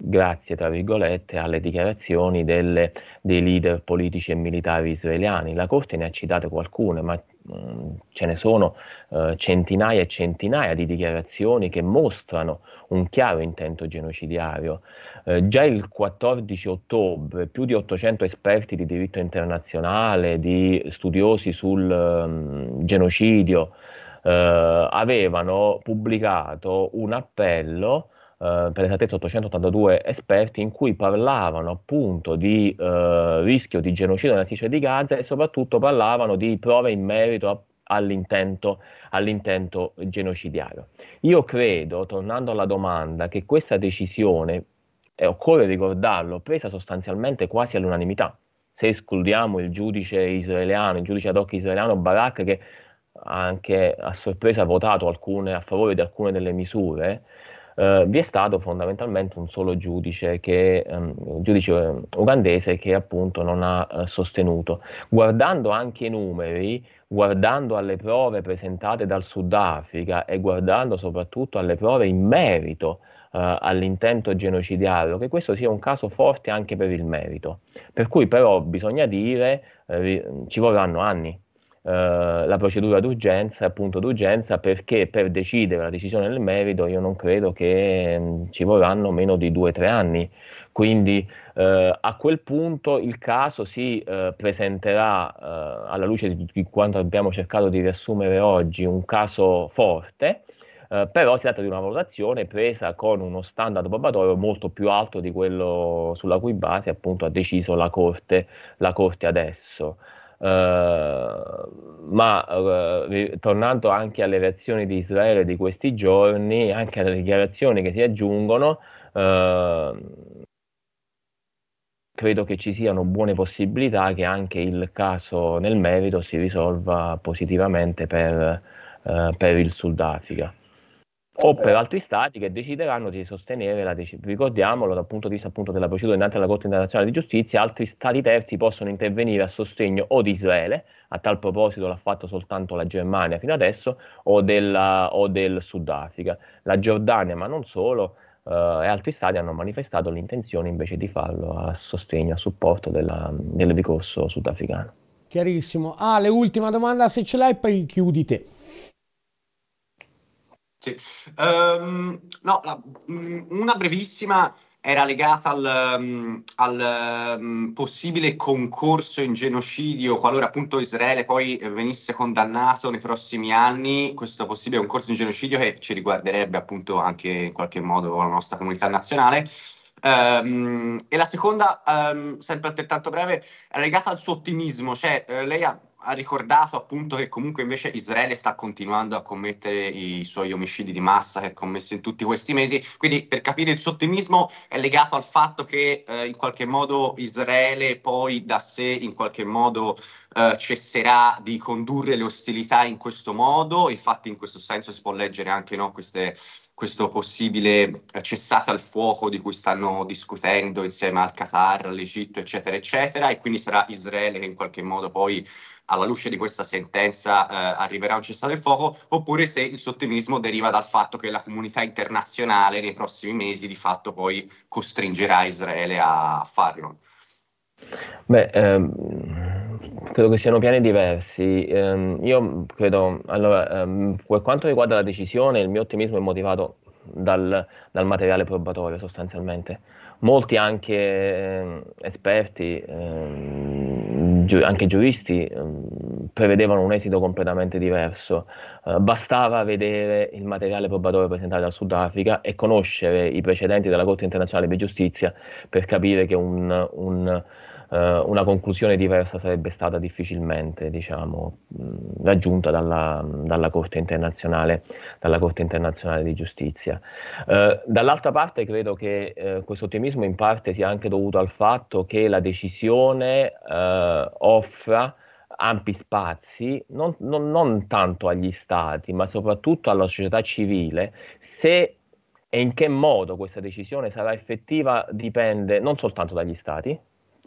grazie, tra virgolette, alle dichiarazioni delle, dei leader politici e militari israeliani. La Corte ne ha citate qualcune, ma mm, ce ne sono uh, centinaia e centinaia di dichiarazioni che mostrano un chiaro intento genocidiario. Uh, già il 14 ottobre più di 800 esperti di diritto internazionale, di studiosi sul um, genocidio, uh, avevano pubblicato un appello eh, per esattezza 882 esperti, in cui parlavano appunto di eh, rischio di genocidio nella striscia di Gaza e soprattutto parlavano di prove in merito a All'intento, all'intento, genocidiario. Io credo, tornando alla domanda, che questa decisione, e occorre ricordarlo, presa sostanzialmente quasi all'unanimità, se escludiamo il giudice israeliano, il giudice ad hoc israeliano Barak, che anche a sorpresa ha votato alcune, a favore di alcune delle misure, eh, vi è stato fondamentalmente un solo giudice, che, um, giudice eh, ugandese che appunto non ha uh, sostenuto. Guardando anche i numeri, guardando alle prove presentate dal Sudafrica e guardando soprattutto alle prove in merito Uh, all'intento genocidiario, che questo sia un caso forte anche per il merito. Per cui però bisogna dire, eh, ci vorranno anni eh, la procedura d'urgenza, appunto d'urgenza, perché per decidere la decisione nel merito io non credo che mm, ci vorranno meno di due o tre anni. Quindi eh, a quel punto il caso si eh, presenterà eh, alla luce di, di, quanto abbiamo cercato di riassumere oggi, un caso forte. Uh, però si tratta di una valutazione presa con uno standard probatorio molto più alto di quello sulla cui base appunto ha deciso la Corte, la corte adesso. Uh, ma uh, tornando anche alle reazioni di Israele di questi giorni, anche alle dichiarazioni che si aggiungono, uh, credo che ci siano buone possibilità che anche il caso nel merito si risolva positivamente per, per il Sudafrica o per altri stati che decideranno di sostenere la decisione. Ricordiamolo dal punto di vista appunto della procedura dinanzi alla Corte internazionale di giustizia, altri stati terzi possono intervenire a sostegno o di Israele, a tal proposito l'ha fatto soltanto la Germania fino adesso, o, della, o del Sudafrica. La Giordania, ma non solo, eh, e altri stati hanno manifestato l'intenzione invece di farlo a sostegno, a supporto della, del ricorso sudafricano. Chiarissimo. Ah, le ultima domanda se ce l'hai, poi chiudi te. Sì. Um, no, la, mm, una brevissima, era legata al, um, al um, possibile concorso in genocidio qualora appunto Israele poi venisse condannato nei prossimi anni, questo possibile concorso in genocidio che ci riguarderebbe appunto anche in qualche modo la nostra comunità nazionale. Um, e la seconda, sempre altrettanto breve, è legata al suo ottimismo, cioè uh, lei ha ha ricordato appunto che comunque invece Israele sta continuando a commettere i suoi omicidi di massa che ha commesso in tutti questi mesi, quindi per capire il suo ottimismo è legato al fatto che eh, in qualche modo Israele poi da sé in qualche modo eh, cesserà di condurre le ostilità in questo modo, infatti in questo senso si può leggere anche no, queste questo possibile cessate al fuoco di cui stanno discutendo insieme al Qatar, all'Egitto, eccetera, eccetera, e quindi sarà Israele che in qualche modo poi alla luce di questa sentenza eh, arriverà un cessate il fuoco, oppure se il suo ottimismo deriva dal fatto che la comunità internazionale nei prossimi mesi di fatto poi costringerà Israele a farlo. Beh, ehm, credo che siano piani diversi. Ehm, io credo, allora, ehm, per quanto riguarda la decisione, il mio ottimismo è motivato dal, dal materiale probatorio sostanzialmente. Molti anche eh, esperti, eh, giu- anche giuristi, eh, prevedevano un esito completamente diverso. Eh, bastava vedere il materiale probatorio presentato dal Sudafrica e conoscere i precedenti della Corte internazionale di giustizia per capire che un, un eh, una conclusione diversa sarebbe stata difficilmente diciamo, raggiunta dalla, dalla, Corte internazionale, dalla, Corte internazionale, di giustizia. Eh, dall'altra parte credo che eh, questo ottimismo in parte sia anche dovuto al fatto che la decisione eh, offra ampi spazi, non, non, non tanto agli stati, ma soprattutto alla società civile, se e in che modo questa decisione sarà effettiva dipende non soltanto dagli stati,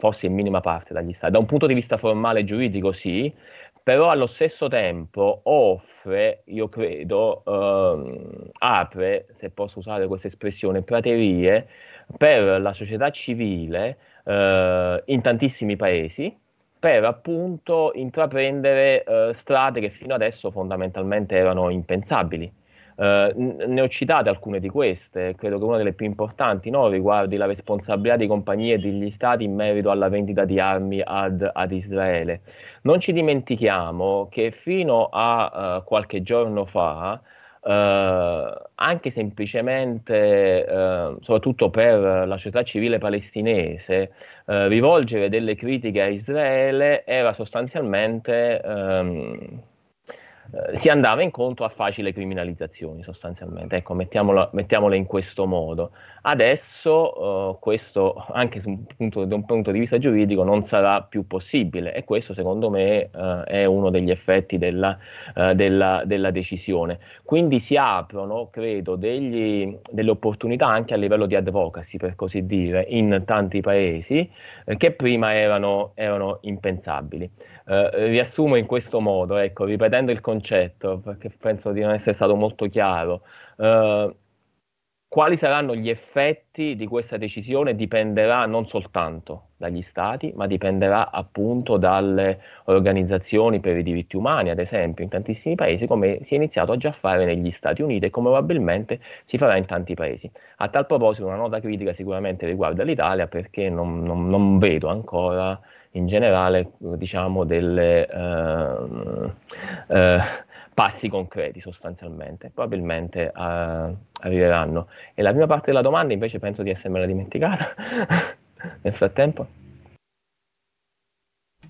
forse in minima parte dagli stati. Da un punto di vista formale e giuridico sì, però allo stesso tempo offre, io credo, ehm, apre, se posso usare questa espressione, praterie per la società civile eh, in tantissimi paesi per appunto intraprendere eh, strade che fino adesso fondamentalmente erano impensabili. Uh, ne ho citate alcune di queste, credo che una delle più importanti no, riguardi la responsabilità di compagnie e degli stati in merito alla vendita di armi ad, ad Israele. Non ci dimentichiamo che fino a uh, qualche giorno fa, uh, anche semplicemente, soprattutto per la società civile palestinese, rivolgere delle critiche a Israele era sostanzialmente... Um, eh, si andava incontro a facili criminalizzazioni sostanzialmente, ecco, mettiamola in questo modo. Adesso uh, questo, anche un punto, da un punto di vista giuridico, non sarà più possibile e questo secondo me uh, è uno degli effetti della, uh, della, della, decisione. Quindi si aprono, credo, degli, delle opportunità anche a livello di advocacy, per così dire, in tanti paesi che prima erano, erano impensabili. Uh, riassumo in questo modo, ecco, ripetendo il concetto, perché penso di non essere stato molto chiaro. Uh, quali saranno gli effetti di questa decisione dipenderà non soltanto dagli Stati, ma dipenderà appunto dalle organizzazioni per i diritti umani, ad esempio, in tantissimi paesi, come si è iniziato a già fare negli Stati Uniti e come probabilmente si farà in tanti paesi. A tal proposito, una nota critica sicuramente riguarda l'Italia, perché non, non, non vedo ancora in generale diciamo delle eh, eh, passi concreti sostanzialmente. Probabilmente eh, arriveranno. E la prima parte della domanda invece penso di essermela dimenticata nel frattempo.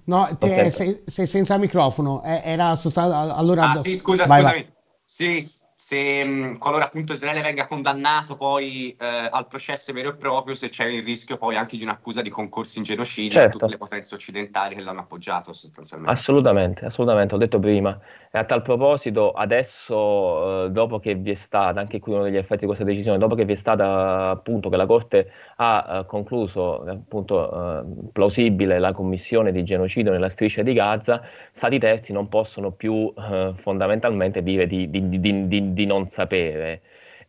No te, sei, sei, senza microfono. Eh, era sostanzialmente allora ah, sì, scusa vai, scusami. vai. sì se qualora appunto Israele venga condannato poi eh, al processo vero e proprio, se c'è il rischio poi anche di un'accusa di concorso in genocidio certo. tutte le potenze occidentali che l'hanno appoggiato sostanzialmente. Assolutamente, assolutamente, ho detto prima. E a tal proposito, adesso, eh, dopo che vi è stata, anche qui uno degli effetti di questa decisione, dopo che vi è stata appunto che la Corte ha eh, concluso appunto eh, plausibile la commissione di genocidio nella striscia di Gaza, stati terzi non possono più fondamentalmente dire di, di, di di non sapere.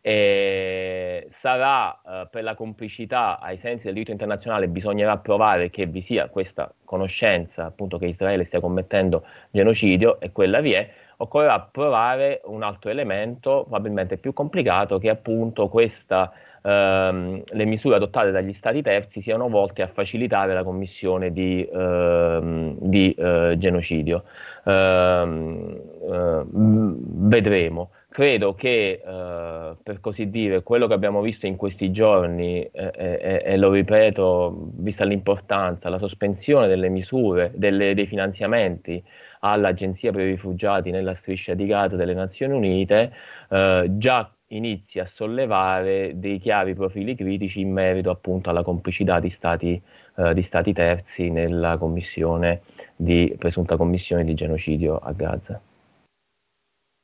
E sarà eh, per la complicità ai sensi del diritto internazionale bisognerà provare che vi sia questa conoscenza appunto che Israele stia commettendo genocidio e quella vi è occorrerà provare un altro elemento probabilmente più complicato che appunto questa ehm, le misure adottate dagli Stati terzi siano volte a facilitare la commissione di, ehm, di eh, genocidio. Ehm, eh, vedremo credo che, eh, per così dire, quello che abbiamo visto in questi giorni, eh, eh, e lo ripeto, vista l'importanza, la sospensione delle misure, delle, dei finanziamenti all'Agenzia per i rifugiati nella striscia di Gaza delle Nazioni Unite, eh, già inizia a sollevare dei chiari profili critici in merito appunto alla complicità di stati, eh, di stati terzi nella commissione di, presunta commissione di genocidio a Gaza.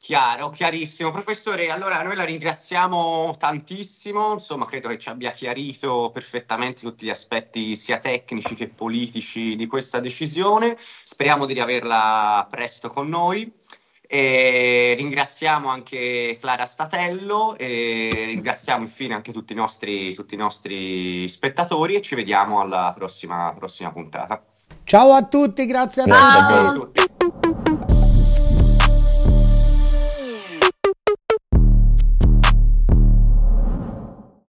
Chiaro, chiarissimo. Professore, allora noi la ringraziamo tantissimo, insomma credo che ci abbia chiarito perfettamente tutti gli aspetti sia tecnici che politici di questa decisione. Speriamo di riaverla presto con noi. E ringraziamo anche Clara Statello e ringraziamo infine anche tutti i nostri, tutti i nostri spettatori e ci vediamo alla prossima, prossima puntata. Ciao a tutti, grazie a, tutti.